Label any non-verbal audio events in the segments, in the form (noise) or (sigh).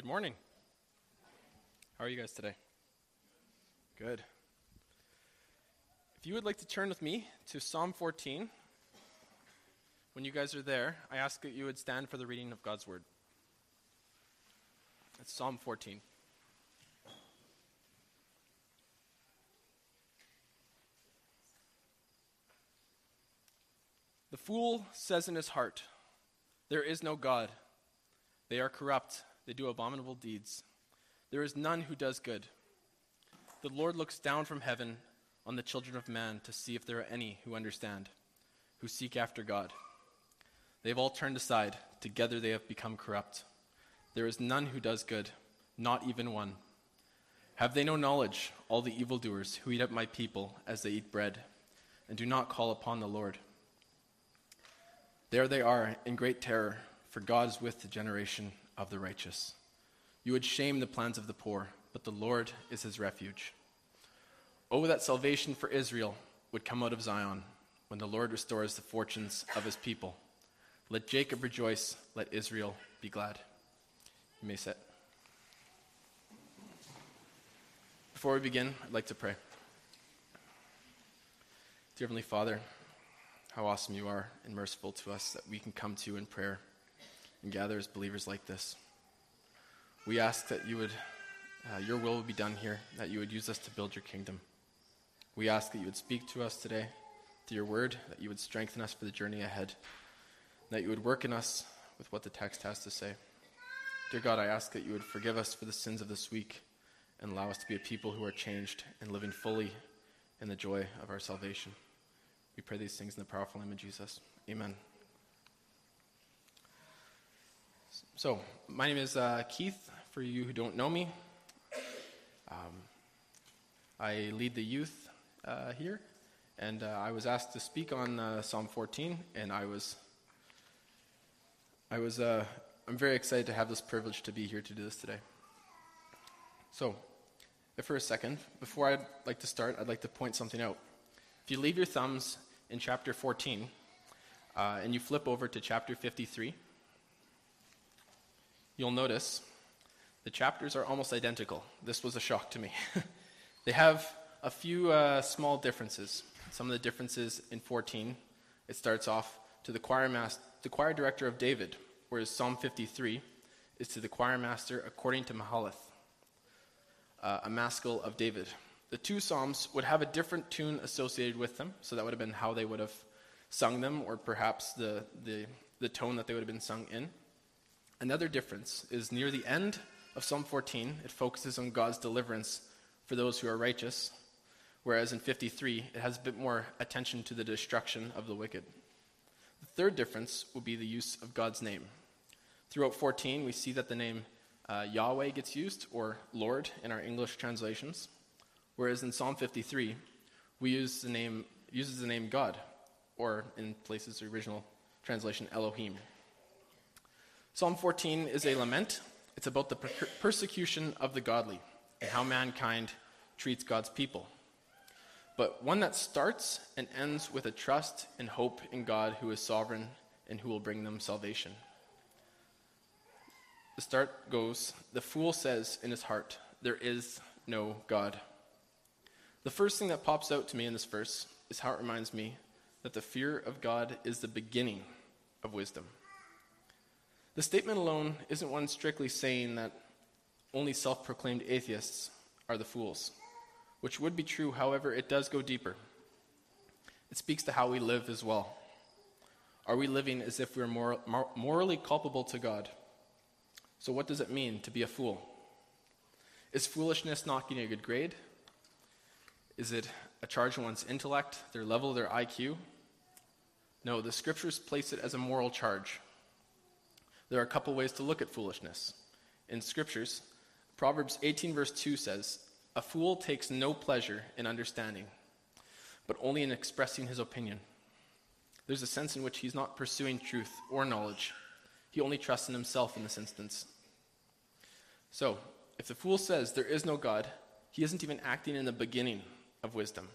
Good morning. How are you guys today? Good. If you would like to turn with me to Psalm 14, when you guys are there, I ask that you would stand for the reading of God's Word. It's Psalm 14. The fool says in his heart, There is no God. They are corrupt, they do abominable deeds. There is none who does good. The Lord looks down from heaven on the children of man to see if there are any who understand, who seek after God. They have all turned aside, together they have become corrupt. There is none who does good, not even one. Have they no knowledge, all the evildoers who eat up my people as they eat bread, and do not call upon the Lord? There they are in great terror, for God is with the generation of the righteous. You would shame the plans of the poor, but the Lord is his refuge. Oh, that salvation for Israel would come out of Zion when the Lord restores the fortunes of his people. Let Jacob rejoice, let Israel be glad. You may sit. Before we begin, I'd like to pray. Dear Heavenly Father, how awesome you are and merciful to us that we can come to you in prayer and gather as believers like this. We ask that you would, uh, your will would be done here, that you would use us to build your kingdom. We ask that you would speak to us today through your word, that you would strengthen us for the journey ahead, that you would work in us with what the text has to say. Dear God, I ask that you would forgive us for the sins of this week and allow us to be a people who are changed and living fully in the joy of our salvation. We pray these things in the powerful name of Jesus. Amen. So, my name is uh, Keith, for you who don't know me. Um, I lead the youth uh, here, and uh, I was asked to speak on uh, Psalm 14, and I was, I was, uh, I'm very excited to have this privilege to be here to do this today. So, if for a second, before I'd like to start, I'd like to point something out. If you leave your thumbs in chapter 14, uh, and you flip over to chapter 53, you'll notice the chapters are almost identical. This was a shock to me. (laughs) they have a few uh, small differences. Some of the differences in 14, it starts off to the choir, master, the choir director of David, whereas Psalm 53 is to the choir master according to Mahalath, uh, a maskil of David. The two psalms would have a different tune associated with them, so that would have been how they would have sung them, or perhaps the, the, the tone that they would have been sung in. Another difference is near the end of Psalm 14, it focuses on God's deliverance for those who are righteous, whereas in 53, it has a bit more attention to the destruction of the wicked. The third difference will be the use of God's name. Throughout 14, we see that the name uh, Yahweh gets used, or Lord in our English translations. Whereas in Psalm 53, we use the name, uses the name God, or in places the original translation, Elohim. Psalm 14 is a lament. It's about the per- persecution of the godly and how mankind treats God's people. But one that starts and ends with a trust and hope in God who is sovereign and who will bring them salvation. The start goes The fool says in his heart, There is no God. The first thing that pops out to me in this verse is how it reminds me that the fear of God is the beginning of wisdom. The statement alone isn't one strictly saying that only self proclaimed atheists are the fools, which would be true, however, it does go deeper. It speaks to how we live as well. Are we living as if we're mor- mor- morally culpable to God? So, what does it mean to be a fool? Is foolishness not getting a good grade? Is it a charge on one's intellect, their level, their IQ? No, the scriptures place it as a moral charge. There are a couple ways to look at foolishness. In scriptures, Proverbs 18, verse 2 says, A fool takes no pleasure in understanding, but only in expressing his opinion. There's a sense in which he's not pursuing truth or knowledge. He only trusts in himself in this instance. So, if the fool says there is no God, he isn't even acting in the beginning of wisdom.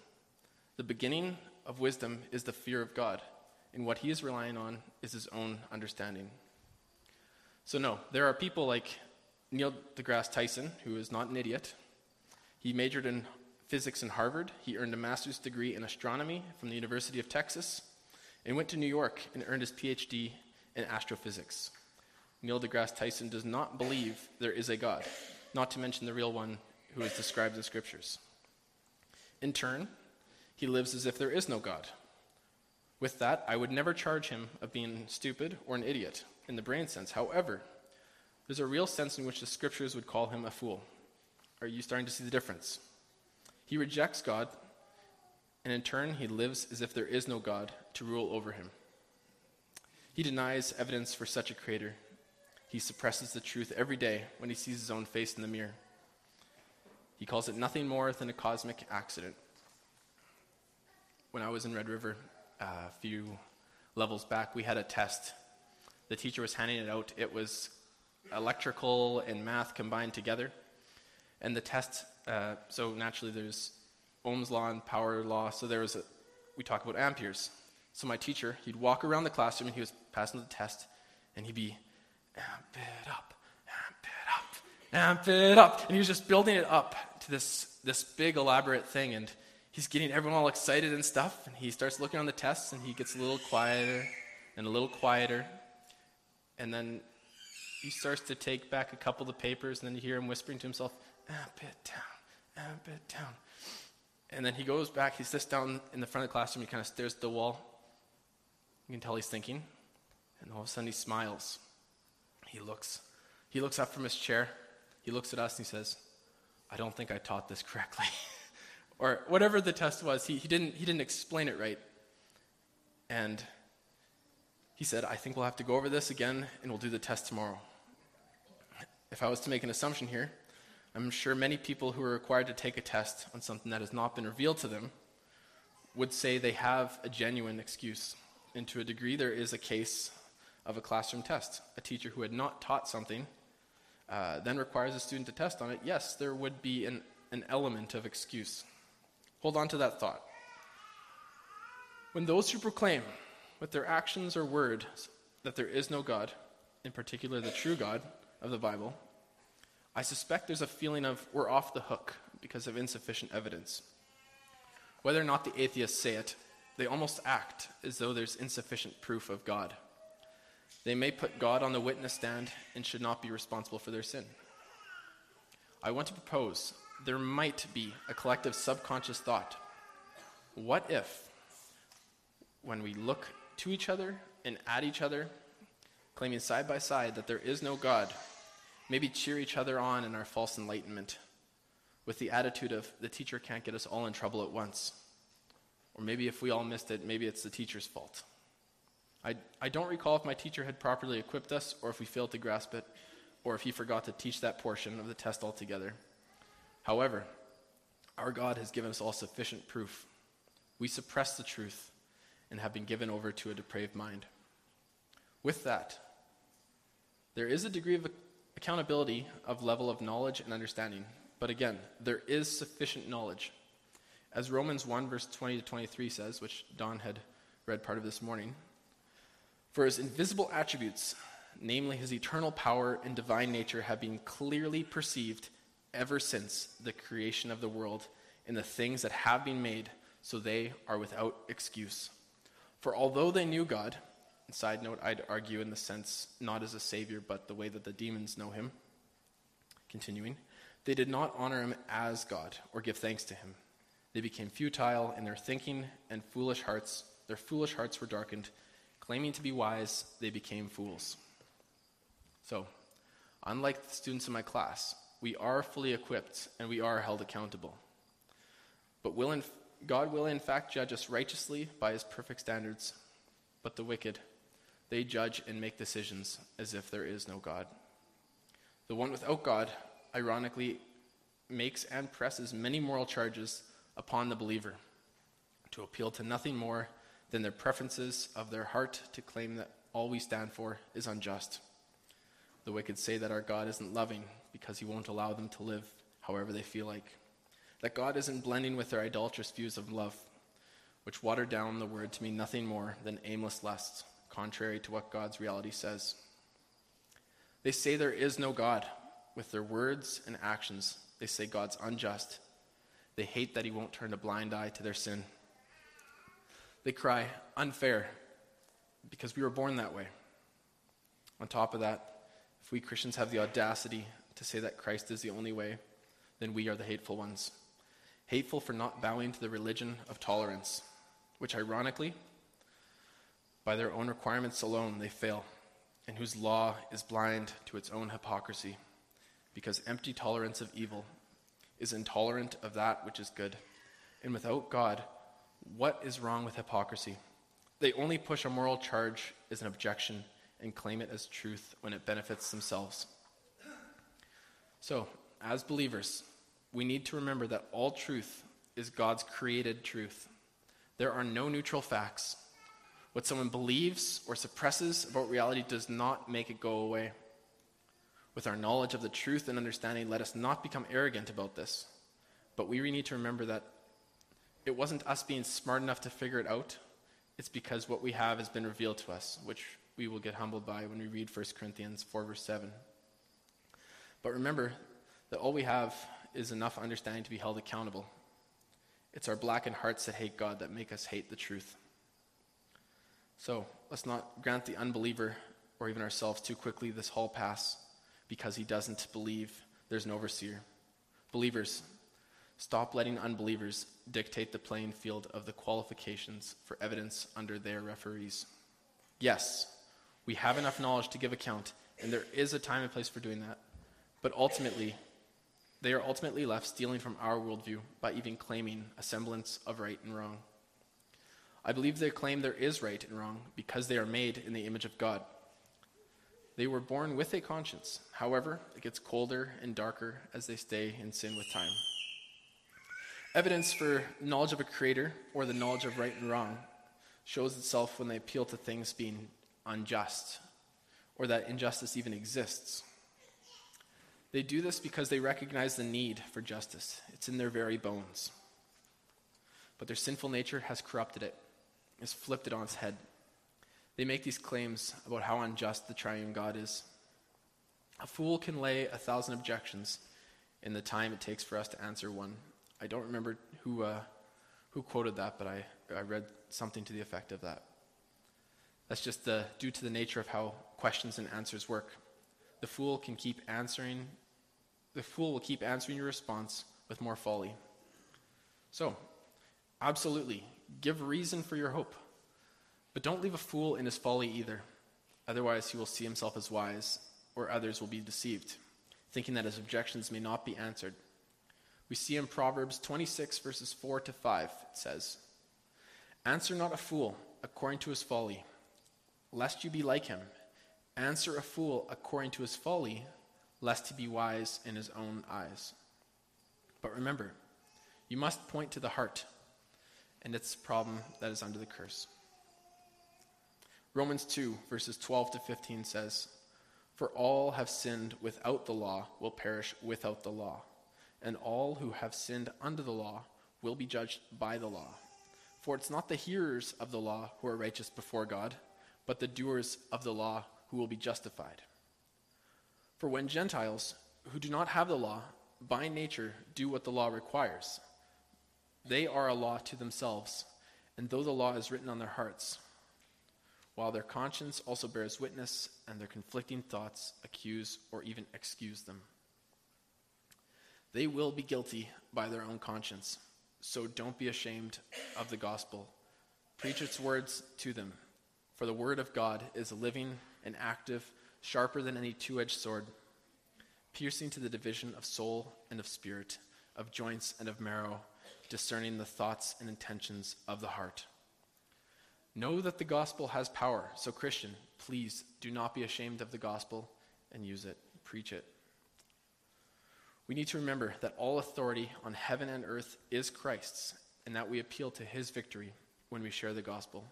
The beginning of wisdom is the fear of God, and what he is relying on is his own understanding. So, no, there are people like Neil deGrasse Tyson, who is not an idiot, he majored in physics in Harvard. He earned a master's degree in astronomy from the University of Texas and went to New York and earned his PhD in astrophysics. Neil deGrasse Tyson does not believe there is a God, not to mention the real one who is described in scriptures. In turn, he lives as if there is no God. With that, I would never charge him of being stupid or an idiot in the brain sense. However, there's a real sense in which the scriptures would call him a fool. Are you starting to see the difference? He rejects God, and in turn, he lives as if there is no God to rule over him. He denies evidence for such a creator. He suppresses the truth every day when he sees his own face in the mirror. He calls it nothing more than a cosmic accident. When I was in Red River uh, a few levels back, we had a test. The teacher was handing it out. It was electrical and math combined together. And the test, uh, so naturally there's Ohm's law and power law. So there was a, we talk about amperes. So my teacher, he'd walk around the classroom and he was passing the test, and he'd be amp it up, amp it up, amp it up, and he was just building it up to this this big elaborate thing, and he's getting everyone all excited and stuff. And he starts looking on the tests, and he gets a little quieter and a little quieter, and then he starts to take back a couple of the papers, and then you hear him whispering to himself, amp it down, amp it down. And then he goes back, he sits down in the front of the classroom, he kind of stares at the wall. You can tell he's thinking. And all of a sudden he smiles. He looks. He looks up from his chair. He looks at us and he says, I don't think I taught this correctly. (laughs) or whatever the test was, he, he, didn't, he didn't explain it right. And he said, I think we'll have to go over this again and we'll do the test tomorrow. If I was to make an assumption here, I'm sure many people who are required to take a test on something that has not been revealed to them would say they have a genuine excuse. And to a degree, there is a case of a classroom test. A teacher who had not taught something uh, then requires a student to test on it. Yes, there would be an, an element of excuse. Hold on to that thought. When those who proclaim with their actions or words that there is no God, in particular the true God of the Bible, I suspect there's a feeling of we're off the hook because of insufficient evidence. Whether or not the atheists say it, they almost act as though there's insufficient proof of God. They may put God on the witness stand and should not be responsible for their sin. I want to propose there might be a collective subconscious thought. What if, when we look to each other and at each other, claiming side by side that there is no God, maybe cheer each other on in our false enlightenment with the attitude of the teacher can't get us all in trouble at once. Or maybe if we all missed it, maybe it's the teacher's fault. I, I don't recall if my teacher had properly equipped us or if we failed to grasp it or if he forgot to teach that portion of the test altogether. However, our God has given us all sufficient proof. We suppress the truth and have been given over to a depraved mind. With that, there is a degree of accountability of level of knowledge and understanding. But again, there is sufficient knowledge. As Romans 1, verse 20 to 23 says, which Don had read part of this morning, for his invisible attributes, namely his eternal power and divine nature, have been clearly perceived ever since the creation of the world in the things that have been made, so they are without excuse. For although they knew God, Side note, I'd argue in the sense not as a savior, but the way that the demons know him. Continuing, they did not honor him as God or give thanks to him. They became futile in their thinking, and foolish hearts, their foolish hearts were darkened. Claiming to be wise, they became fools. So, unlike the students in my class, we are fully equipped and we are held accountable. But will in, God will in fact judge us righteously by his perfect standards, but the wicked they judge and make decisions as if there is no God. The one without God, ironically, makes and presses many moral charges upon the believer to appeal to nothing more than their preferences of their heart to claim that all we stand for is unjust. The wicked say that our God isn't loving because he won't allow them to live however they feel like. That God isn't blending with their idolatrous views of love, which water down the word to mean nothing more than aimless lusts contrary to what God's reality says. They say there is no God, With their words and actions, they say God's unjust. They hate that He won't turn a blind eye to their sin. They cry, unfair, because we were born that way. On top of that, if we Christians have the audacity to say that Christ is the only way, then we are the hateful ones. Hateful for not bowing to the religion of tolerance, which ironically, by their own requirements alone, they fail, and whose law is blind to its own hypocrisy, because empty tolerance of evil is intolerant of that which is good. And without God, what is wrong with hypocrisy? They only push a moral charge as an objection and claim it as truth when it benefits themselves. So, as believers, we need to remember that all truth is God's created truth. There are no neutral facts. What someone believes or suppresses about reality does not make it go away. With our knowledge of the truth and understanding, let us not become arrogant about this. But we need to remember that it wasn't us being smart enough to figure it out. It's because what we have has been revealed to us, which we will get humbled by when we read 1 Corinthians 4, verse 7. But remember that all we have is enough understanding to be held accountable. It's our blackened hearts that hate God that make us hate the truth. So let's not grant the unbeliever or even ourselves too quickly this hall pass because he doesn't believe there's an overseer. Believers, stop letting unbelievers dictate the playing field of the qualifications for evidence under their referees. Yes, we have enough knowledge to give account, and there is a time and place for doing that. But ultimately, they are ultimately left stealing from our worldview by even claiming a semblance of right and wrong. I believe they claim there is right and wrong because they are made in the image of God. They were born with a conscience. However, it gets colder and darker as they stay in sin with time. Evidence for knowledge of a creator or the knowledge of right and wrong shows itself when they appeal to things being unjust or that injustice even exists. They do this because they recognize the need for justice, it's in their very bones. But their sinful nature has corrupted it, has flipped it on its head. They make these claims about how unjust the triune God is. A fool can lay a thousand objections in the time it takes for us to answer one. I don't remember who, uh, who quoted that, but I, I read something to the effect of that. That's just the, due to the nature of how questions and answers work. The fool can keep answering, the fool will keep answering your response with more folly. So, absolutely, give reason for your hope. But don't leave a fool in his folly either. Otherwise, he will see himself as wise, or others will be deceived, thinking that his objections may not be answered. We see in Proverbs 26, verses 4 to 5, it says, Answer not a fool according to his folly, lest you be like him. Answer a fool according to his folly, lest he be wise in his own eyes. But remember, you must point to the heart and its problem that is under the curse. Romans 2, verses 12 to 15 says, For all have sinned without the law will perish without the law and all who have sinned under the law will be judged by the law. For it's not the hearers of the law who are righteous before God, but the doers of the law who will be justified. For when Gentiles, who do not have the law, by nature do what the law requires, they are a law to themselves, and though the law is written on their hearts, while their conscience also bears witness, and their conflicting thoughts accuse or even excuse them. They will be guilty by their own conscience. So don't be ashamed of the gospel. Preach its words to them. For the word of God is living and active, sharper than any two edged sword, piercing to the division of soul and of spirit, of joints and of marrow, discerning the thoughts and intentions of the heart. Know that the gospel has power. So, Christian, please do not be ashamed of the gospel and use it. Preach it. We need to remember that all authority on heaven and earth is Christ's, and that we appeal to his victory when we share the gospel.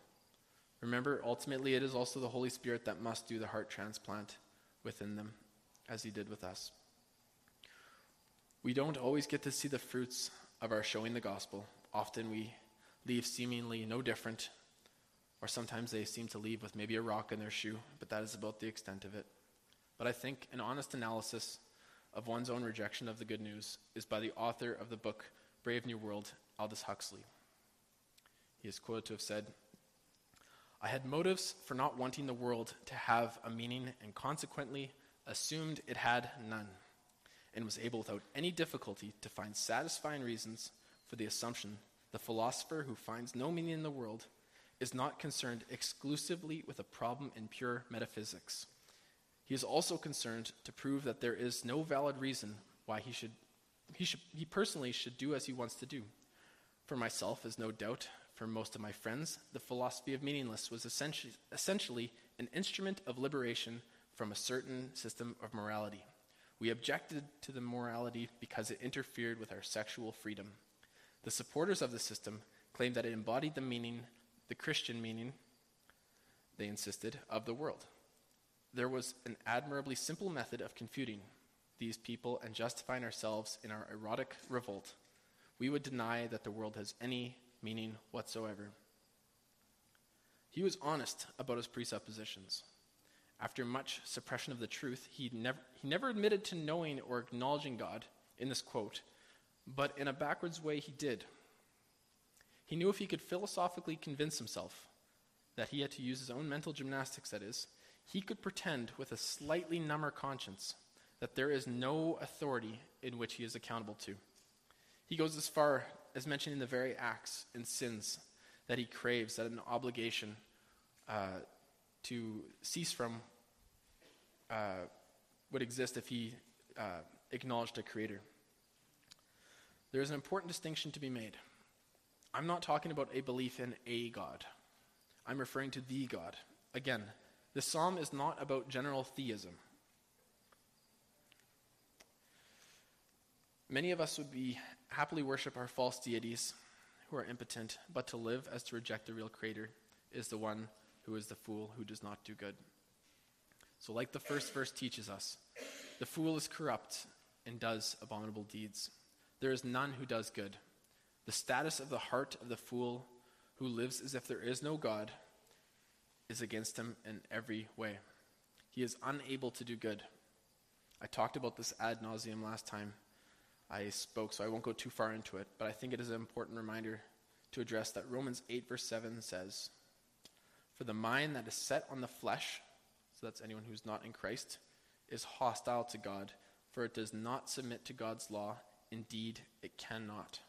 Remember, ultimately, it is also the Holy Spirit that must do the heart transplant within them, as he did with us. We don't always get to see the fruits of our showing the gospel. Often we leave seemingly no different, or sometimes they seem to leave with maybe a rock in their shoe, but that is about the extent of it. But I think an honest analysis of one's own rejection of the good news is by the author of the book Brave New World, Aldous Huxley. He is quoted to have said, I had motives for not wanting the world to have a meaning and consequently assumed it had none, and was able without any difficulty to find satisfying reasons for the assumption the philosopher who finds no meaning in the world is not concerned exclusively with a problem in pure metaphysics. He is also concerned to prove that there is no valid reason why he should he, should, he personally should do as he wants to do. For myself, as no doubt for most of my friends, the philosophy of meaningless was essentially, essentially an instrument of liberation from a certain system of morality. We objected to the morality because it interfered with our sexual freedom. The supporters of the system claimed that it embodied the meaning, the Christian meaning, they insisted, of the world. There was an admirably simple method of confuting these people and justifying ourselves in our erotic revolt. We would deny that the world has any meaning whatsoever. He was honest about his presuppositions. After much suppression of the truth, he never, he never admitted to knowing or acknowledging God in this quote, but in a backwards way, he did. He knew if he could philosophically convince himself that he had to use his own mental gymnastics, that is, he could pretend with a slightly number conscience that there is no authority in which he is accountable to. He goes as far as mentioning the very acts and sins that he craves, that an obligation uh, to cease from uh, would exist if he uh, acknowledged a creator. There is an important distinction to be made. I'm not talking about a belief in a God. I'm referring to the God. Again, this psalm is not about general theism. Many of us would be happily worship our false deities who are impotent, but to live as to reject the real creator is the one who is the fool who does not do good. So, like the first verse teaches us, the fool is corrupt and does abominable deeds. There is none who does good. The status of the heart of the fool who lives as if there is no God is against him in every way. He is unable to do good. I talked about this ad nauseum last time I spoke, so I won't go too far into it, but I think it is an important reminder to address that Romans 8, verse 7 says, For the mind that is set on the flesh, so that's anyone who's not in Christ, is hostile to God, for it does not submit to God's law. Indeed, it cannot.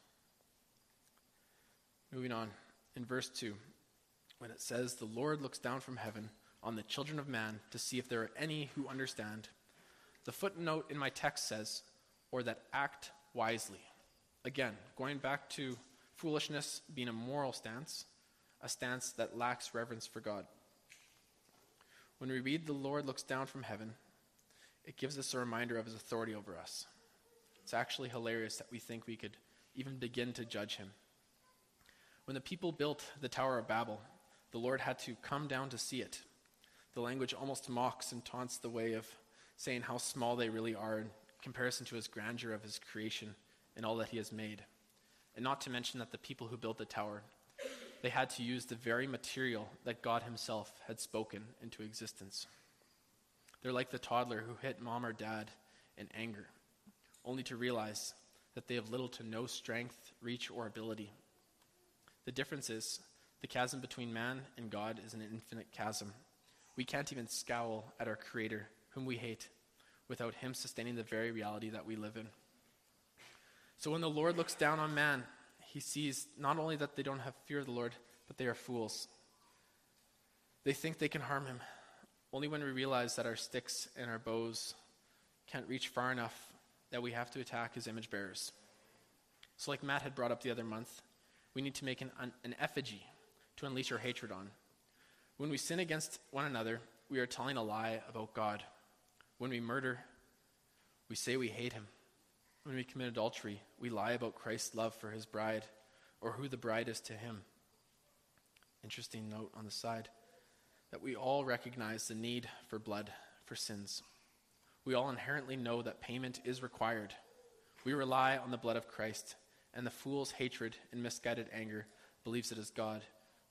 Moving on, in verse 2, when it says, The Lord looks down from heaven on the children of man to see if there are any who understand. The footnote in my text says, Or that act wisely. Again, going back to foolishness being a moral stance, a stance that lacks reverence for God. When we read, The Lord looks down from heaven, it gives us a reminder of his authority over us. It's actually hilarious that we think we could even begin to judge him. When the people built the Tower of Babel, the Lord had to come down to see it. The language almost mocks and taunts the way of saying how small they really are in comparison to his grandeur of his creation and all that he has made. And not to mention that the people who built the tower, they had to use the very material that God himself had spoken into existence. They're like the toddler who hit mom or dad in anger, only to realize that they have little to no strength, reach, or ability. The difference is the chasm between man and God is an infinite chasm. We can't even scowl at our Creator, whom we hate, without Him sustaining the very reality that we live in. So when the Lord looks down on man, He sees not only that they don't have fear of the Lord, but they are fools. They think they can harm Him. Only when we realize that our sticks and our bows can't reach far enough that we have to attack His image bearers. So, like Matt had brought up the other month, we need to make an, an, effigy to unleash our hatred on. When we sin against one another, we are telling a lie about God. When we murder, we say we hate him. When we commit adultery, we lie about Christ's love for his bride or who the bride is to him. Interesting note on the side that we all recognize the need for blood for sins. We all inherently know that payment is required. We rely on the blood of Christ, and the fool's hatred and misguided anger believes it is God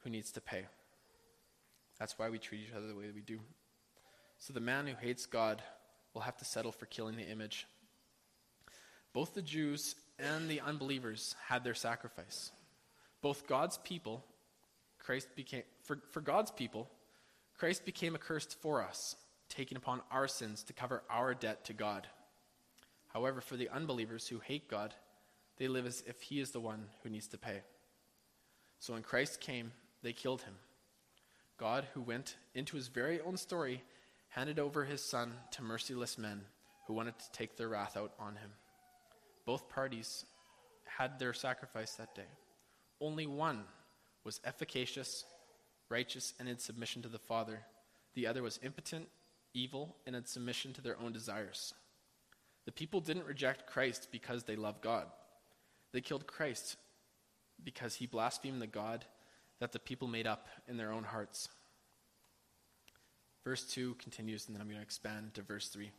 who needs to pay. That's why we treat each other the way we do. So the man who hates God will have to settle for killing the image. Both the Jews and the unbelievers had their sacrifice. Both God's people, Christ became, for, for God's people, Christ became accursed for us, taking upon our sins to cover our debt to God. However, for the unbelievers who hate God, they live as if He is the one who needs to pay. So when Christ came, they killed Him. God, who went into His very own story, handed over His Son to merciless men who wanted to take their wrath out on Him. Both parties had their sacrifice that day. Only one was efficacious, righteous, and in submission to the Father. The other was impotent, evil, and in submission to their own desires. The people didn't reject Christ because they loved God. They killed Christ because he blasphemed the God that the people made up in their own hearts. Verse 2 continues, and then I'm going to expand to verse 3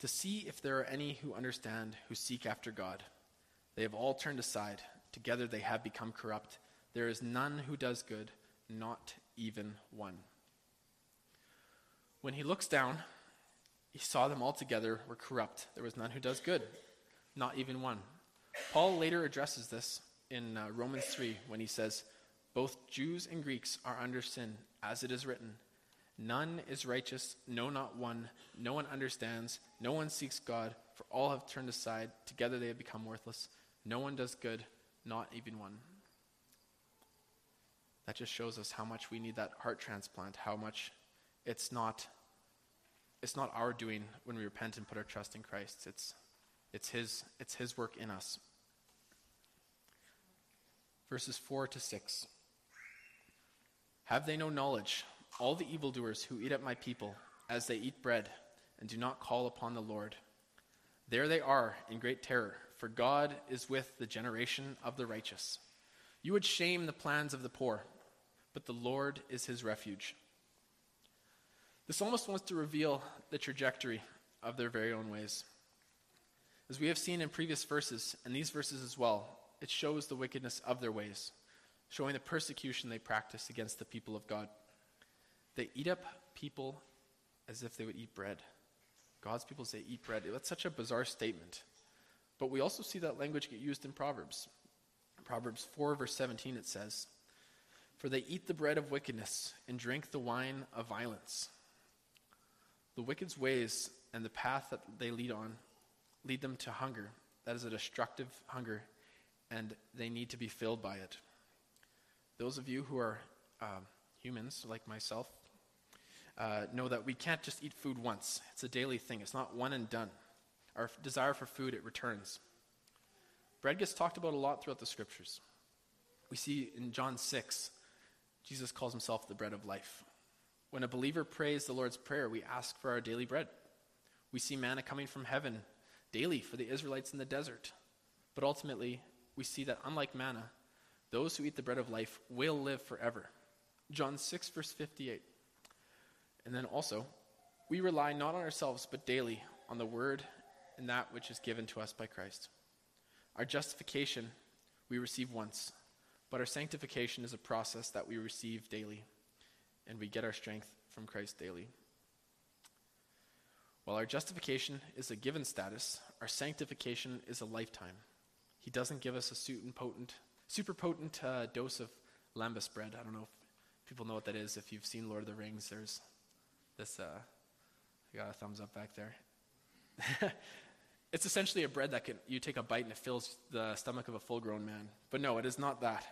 to see if there are any who understand, who seek after God. They have all turned aside. Together they have become corrupt. There is none who does good, not even one. When he looks down, he saw them all together were corrupt. There was none who does good, not even one. Paul later addresses this in uh, Romans 3 when he says, Both Jews and Greeks are under sin, as it is written. None is righteous, no, not one. No one understands. No one seeks God, for all have turned aside. Together they have become worthless. No one does good, not even one. That just shows us how much we need that heart transplant, how much it's not it's not our doing when we repent and put our trust in Christ. It's it's his it's his work in us. Verses 4 to 6. Have they no knowledge? All the evildoers who eat up my people as they eat bread and do not call upon the Lord. There they are in great terror, for God is with the generation of the righteous. You would shame the plans of the poor, but the Lord is his refuge. This almost wants to reveal the trajectory of their very own ways. As we have seen in previous verses, and these verses as well, it shows the wickedness of their ways, showing the persecution they practice against the people of God. They eat up people as if they would eat bread. God's people say eat bread. That's such a bizarre statement. But we also see that language get used in Proverbs. Proverbs 4, verse 17, it says, For they eat the bread of wickedness and drink the wine of violence. The wicked's ways and the path that they lead on lead them to hunger. That is a destructive hunger, and they need to be filled by it. Those of you who are um, humans like myself, uh, know that we can't just eat food once. It's a daily thing, it's not one and done. Our desire for food, it returns. Bread gets talked about a lot throughout the scriptures. We see in John 6, Jesus calls himself the bread of life. When a believer prays the Lord's Prayer, we ask for our daily bread. We see manna coming from heaven daily for the Israelites in the desert. But ultimately, we see that unlike manna, those who eat the bread of life will live forever. John 6, verse 58. And then also, we rely not on ourselves, but daily on the word and that which is given to us by Christ. Our justification we receive once, but our sanctification is a process that we receive daily, and we get our strength from Christ daily. While our justification is a given status, our sanctification is a lifetime. He doesn't give us a super potent, super potent uh, dose of lembas bread. I don't know if people know what that is. If you've seen Lord of the Rings, there's this, uh, I got a thumbs up back there. (laughs) it's essentially a bread that can, you take a bite and it fills the stomach of a full grown man. But no, it is not that.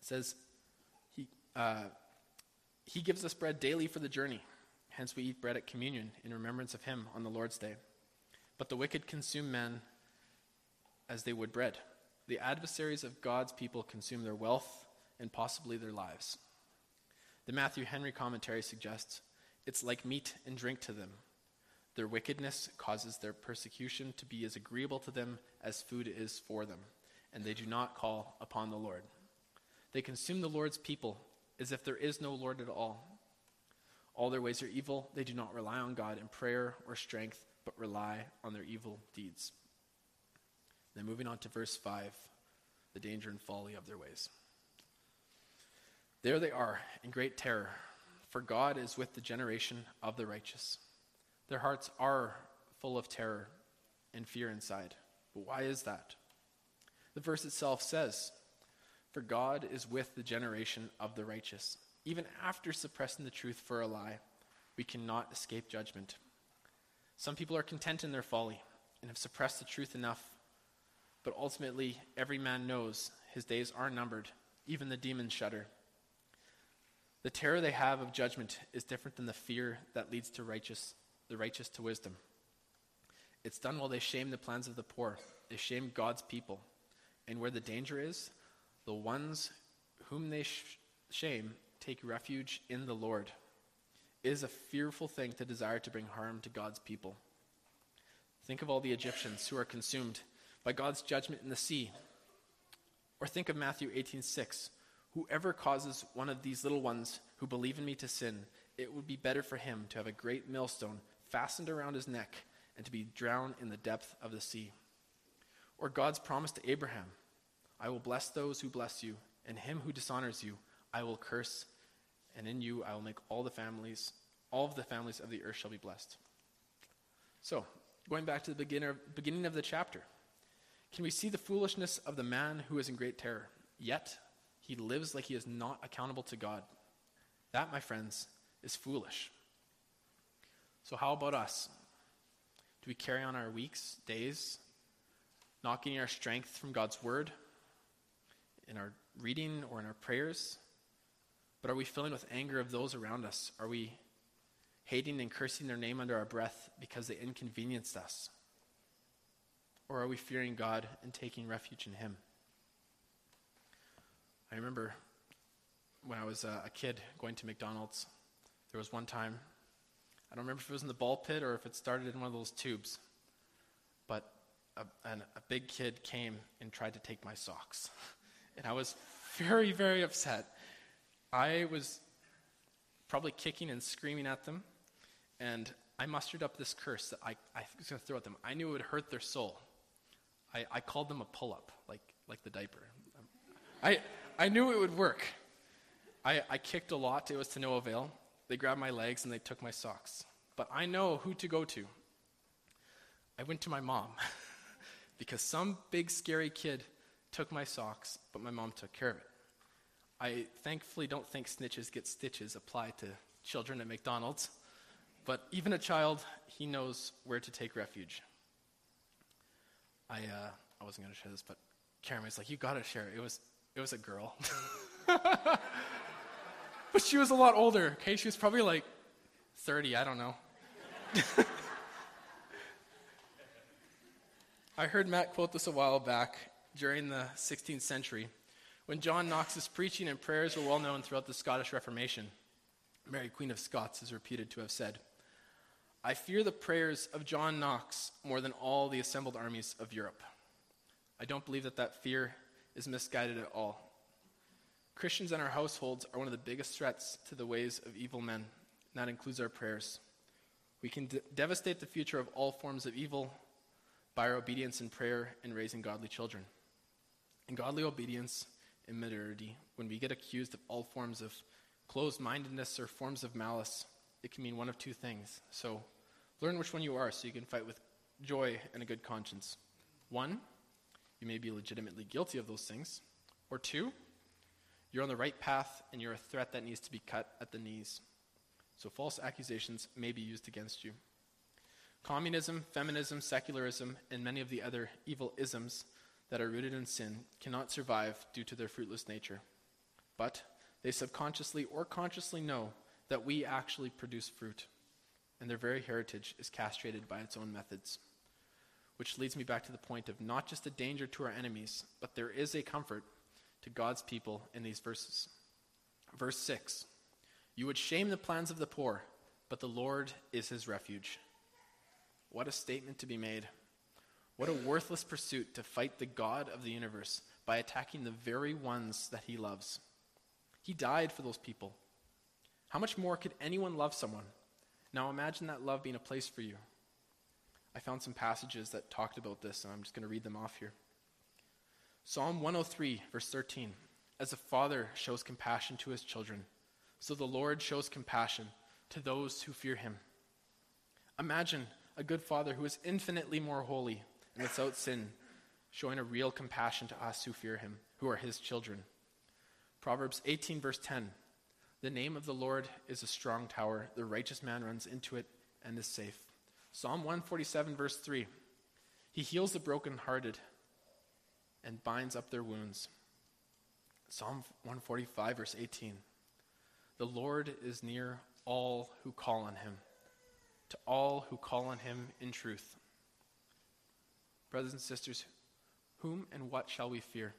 It says, he, uh, he gives us bread daily for the journey. Hence, we eat bread at communion in remembrance of Him on the Lord's day. But the wicked consume men as they would bread. The adversaries of God's people consume their wealth and possibly their lives. The Matthew Henry commentary suggests it's like meat and drink to them. Their wickedness causes their persecution to be as agreeable to them as food is for them, and they do not call upon the Lord. They consume the Lord's people as if there is no Lord at all. All their ways are evil. They do not rely on God in prayer or strength, but rely on their evil deeds. Then moving on to verse 5 the danger and folly of their ways. There they are in great terror, for God is with the generation of the righteous. Their hearts are full of terror. and fear inside. But why is that? The verse itself says, For God is with the generation of the righteous. Even after suppressing the truth for a lie, we cannot escape judgment. Some people are content in their folly and have suppressed the truth enough, but ultimately, every man knows his days are numbered, even the demons shudder. The terror they have of judgment is different than the fear that leads to righteous, the righteous to wisdom. It's done while they shame the plans of the poor. They shame God's people. And where the danger is, the ones whom they sh- shame take refuge in the Lord. It is a fearful thing to desire to bring harm to God's people. Think of all the Egyptians who are consumed by God's judgment in the sea. Or think of Matthew 18:6. Whoever causes one of these little ones who believe in me to sin, it would be better for him to have a great millstone fastened around his neck and to be drowned in the depth of the sea. Or God's promise to Abraham I will bless those who bless you, and him who dishonors you I will curse, and in you I will make all the families, all of the families of the earth shall be blessed. So, going back to the beginner, beginning of the chapter, can we see the foolishness of the man who is in great terror? Yet, he lives like he is not accountable to God. That, my friends, is foolish. So, how about us? Do we carry on our weeks, days, not getting our strength from God's word, in our reading or in our prayers? But are we filling with anger of those around us? Are we hating and cursing their name under our breath because they inconvenienced us? Or are we fearing God and taking refuge in Him? I remember when I was uh, a kid going to McDonald's, there was one time, I don't remember if it was in the ball pit or if it started in one of those tubes, but a, an, a big kid came and tried to take my socks. (laughs) And I was very, very upset. I was probably kicking and screaming at them, and I mustered up this curse that I, I was going to throw at them. I knew it would hurt their soul. I, I called them a pull up, like, like the diaper. I, I knew it would work. I, I kicked a lot, it was to no avail. They grabbed my legs and they took my socks. But I know who to go to. I went to my mom (laughs) because some big scary kid took my socks, but my mom took care of it. I thankfully don't think snitches get stitches apply to children at McDonald's, but even a child, he knows where to take refuge. I, uh, I wasn't going to share this, but Karen was like, You got to share. It was, it was a girl. (laughs) but she was a lot older, okay? She was probably like 30, I don't know. (laughs) I heard Matt quote this a while back during the 16th century when John Knox's preaching and prayers were well known throughout the Scottish Reformation, Mary, Queen of Scots, is reputed to have said, I fear the prayers of John Knox more than all the assembled armies of Europe. I don't believe that that fear is misguided at all. Christians in our households are one of the biggest threats to the ways of evil men, and that includes our prayers. We can de- devastate the future of all forms of evil by our obedience in prayer and raising godly children. In godly obedience, immaturity, when we get accused of all forms of closed mindedness or forms of malice, it can mean one of two things. So learn which one you are so you can fight with joy and a good conscience. One, you may be legitimately guilty of those things. Or two, you're on the right path and you're a threat that needs to be cut at the knees. So false accusations may be used against you. Communism, feminism, secularism, and many of the other evil isms that are rooted in sin cannot survive due to their fruitless nature. But they subconsciously or consciously know that we actually produce fruit, and their very heritage is castrated by its own methods. Which leads me back to the point of not just a danger to our enemies, but there is a comfort to God's people in these verses. Verse 6 You would shame the plans of the poor, but the Lord is his refuge. What a statement to be made. What a worthless pursuit to fight the God of the universe by attacking the very ones that he loves. He died for those people. How much more could anyone love someone? Now imagine that love being a place for you. I found some passages that talked about this, and I'm just going to read them off here. Psalm 103, verse 13. As a father shows compassion to his children, so the Lord shows compassion to those who fear him. Imagine a good father who is infinitely more holy and without sin, showing a real compassion to us who fear him, who are his children. Proverbs 18, verse 10 The name of the Lord is a strong tower, the righteous man runs into it and is safe. Psalm 147, verse 3 He heals the brokenhearted and binds up their wounds. Psalm 145, verse 18 The Lord is near all who call on him, to all who call on him in truth. Brothers and sisters, whom and what shall we fear?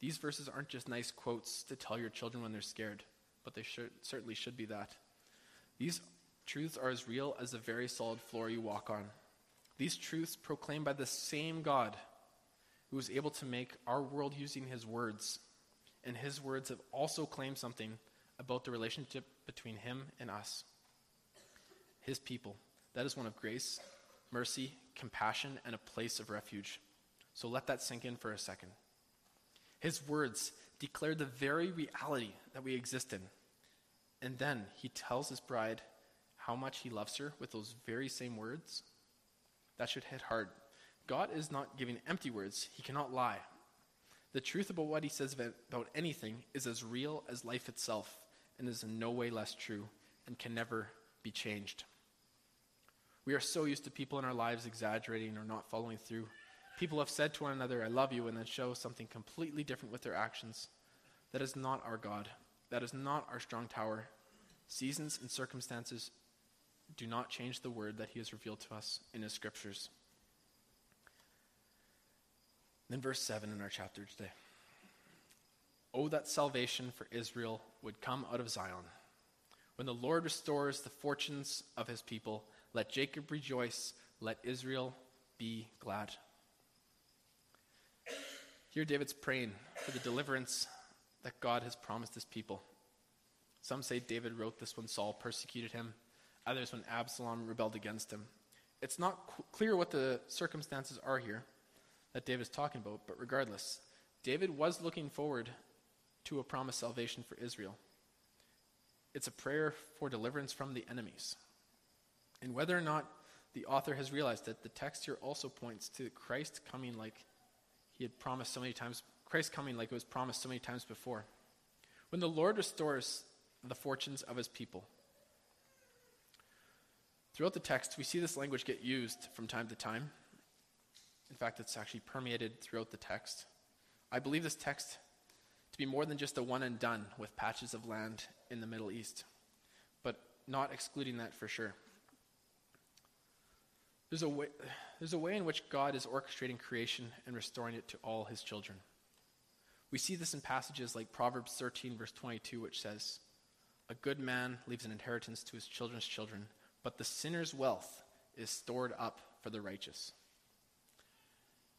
These verses aren't just nice quotes to tell your children when they're scared, but they should, certainly should be that. These truths are as real as the very solid floor you walk on. These truths proclaimed by the same God who was able to make our world using his words. And his words have also claimed something about the relationship between him and us, his people. That is one of grace, mercy, compassion, and a place of refuge. So let that sink in for a second. His words declare the very reality that we exist in. And then he tells his bride how much he loves her with those very same words. That should hit hard. God is not giving empty words, he cannot lie. The truth about what he says about anything is as real as life itself and is in no way less true and can never be changed. We are so used to people in our lives exaggerating or not following through. People have said to one another, I love you, and then show something completely different with their actions. That is not our God. That is not our strong tower. Seasons and circumstances do not change the word that he has revealed to us in his scriptures. Then, verse 7 in our chapter today. Oh, that salvation for Israel would come out of Zion. When the Lord restores the fortunes of his people, let Jacob rejoice, let Israel be glad. Here, David's praying for the deliverance that God has promised his people. Some say David wrote this when Saul persecuted him, others when Absalom rebelled against him. It's not qu- clear what the circumstances are here that David's talking about, but regardless, David was looking forward to a promised salvation for Israel. It's a prayer for deliverance from the enemies. And whether or not the author has realized that the text here also points to Christ coming like he had promised so many times, Christ coming like it was promised so many times before. When the Lord restores the fortunes of his people, throughout the text, we see this language get used from time to time. In fact, it's actually permeated throughout the text. I believe this text to be more than just a one and done with patches of land in the Middle East, but not excluding that for sure. There's a, way, there's a way in which God is orchestrating creation and restoring it to all his children. We see this in passages like Proverbs 13, verse 22, which says, A good man leaves an inheritance to his children's children, but the sinner's wealth is stored up for the righteous.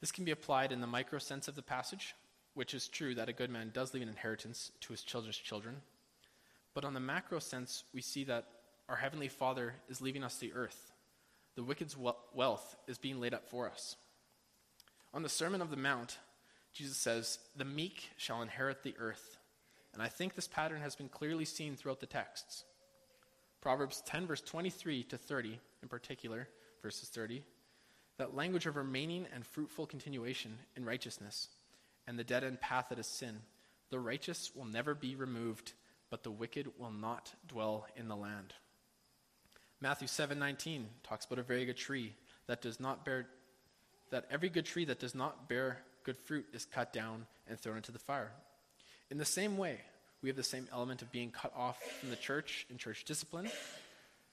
This can be applied in the micro sense of the passage, which is true that a good man does leave an inheritance to his children's children. But on the macro sense, we see that our Heavenly Father is leaving us the earth the wicked's wealth is being laid up for us. On the Sermon of the Mount, Jesus says, The meek shall inherit the earth. And I think this pattern has been clearly seen throughout the texts. Proverbs 10, verse 23 to 30, in particular, verses 30, that language of remaining and fruitful continuation in righteousness, and the dead end path that is sin. The righteous will never be removed, but the wicked will not dwell in the land. Matthew 7:19 talks about a very good tree that does not bear that every good tree that does not bear good fruit is cut down and thrown into the fire. In the same way, we have the same element of being cut off from the church and church discipline,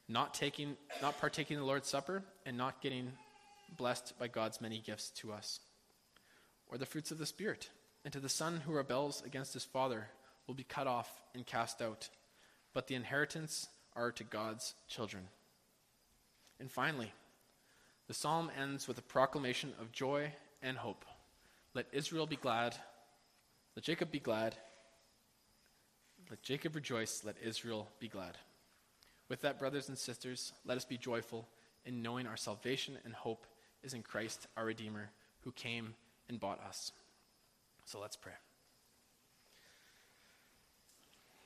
not taking not partaking in the Lord's Supper and not getting blessed by God's many gifts to us. Or the fruits of the spirit. And to the son who rebels against his father will be cut off and cast out. But the inheritance are to God's children. And finally, the psalm ends with a proclamation of joy and hope. Let Israel be glad. Let Jacob be glad. Let Jacob rejoice. Let Israel be glad. With that, brothers and sisters, let us be joyful in knowing our salvation and hope is in Christ, our Redeemer, who came and bought us. So let's pray.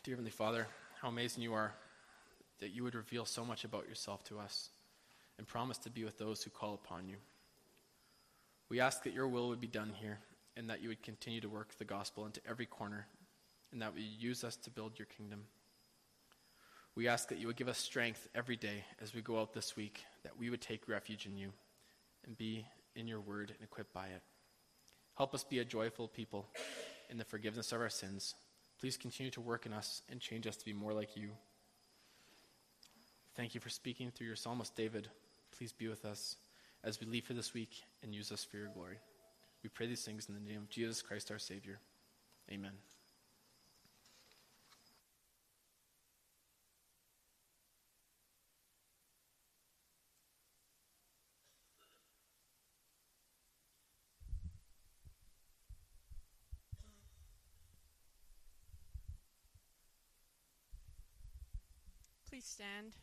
Dear Heavenly Father, how amazing you are that you would reveal so much about yourself to us. and promise to be with those who call upon you. We ask that your will would be done here and that you would continue to work the gospel into every corner and that you use us to build your kingdom. We ask that you would give us strength every day as we go out this week, that we would take refuge in you and be in your word and equipped by it. Help us be a joyful people in the forgiveness of our sins. Please continue to work in us and change us to be more like you. Thank you for speaking through your psalmist David. Please be with us as we leave for this week and use us for your glory. We pray these things in the name of Jesus Christ our Savior. Amen. Stand.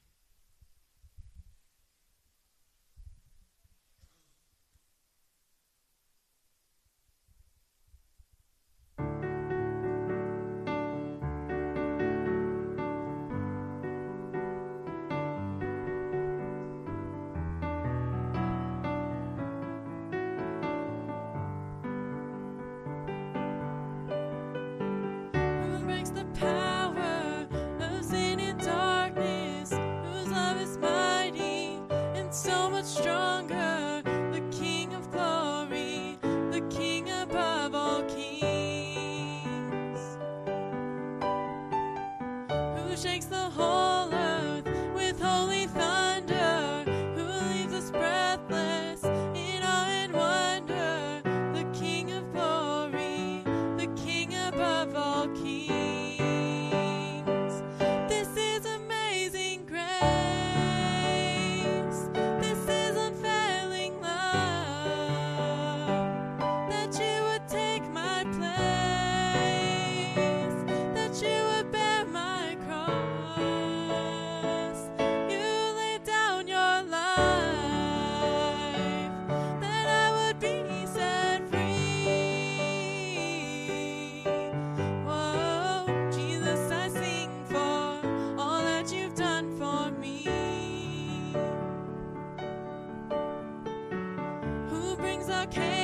Brings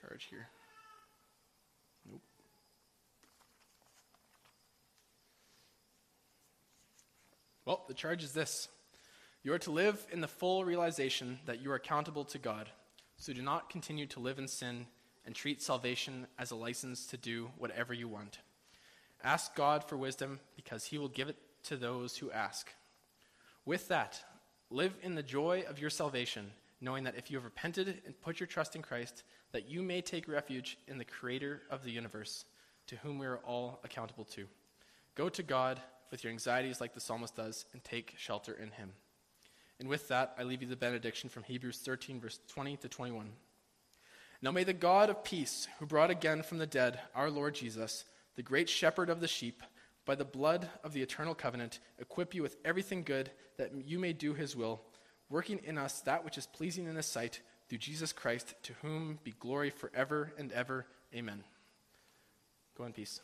charge here. Nope. Well, the charge is this you are to live in the full realization that you are accountable to God. So do not continue to live in sin and treat salvation as a license to do whatever you want. Ask God for wisdom because he will give it to those who ask. With that, live in the joy of your salvation, knowing that if you have repented and put your trust in Christ, that you may take refuge in the creator of the universe, to whom we are all accountable to. Go to God with your anxieties like the psalmist does and take shelter in him. And with that, I leave you the benediction from Hebrews 13, verse 20 to 21. Now may the God of peace, who brought again from the dead our Lord Jesus, the great shepherd of the sheep, by the blood of the eternal covenant, equip you with everything good that you may do his will, working in us that which is pleasing in his sight, through Jesus Christ, to whom be glory forever and ever. Amen. Go in peace.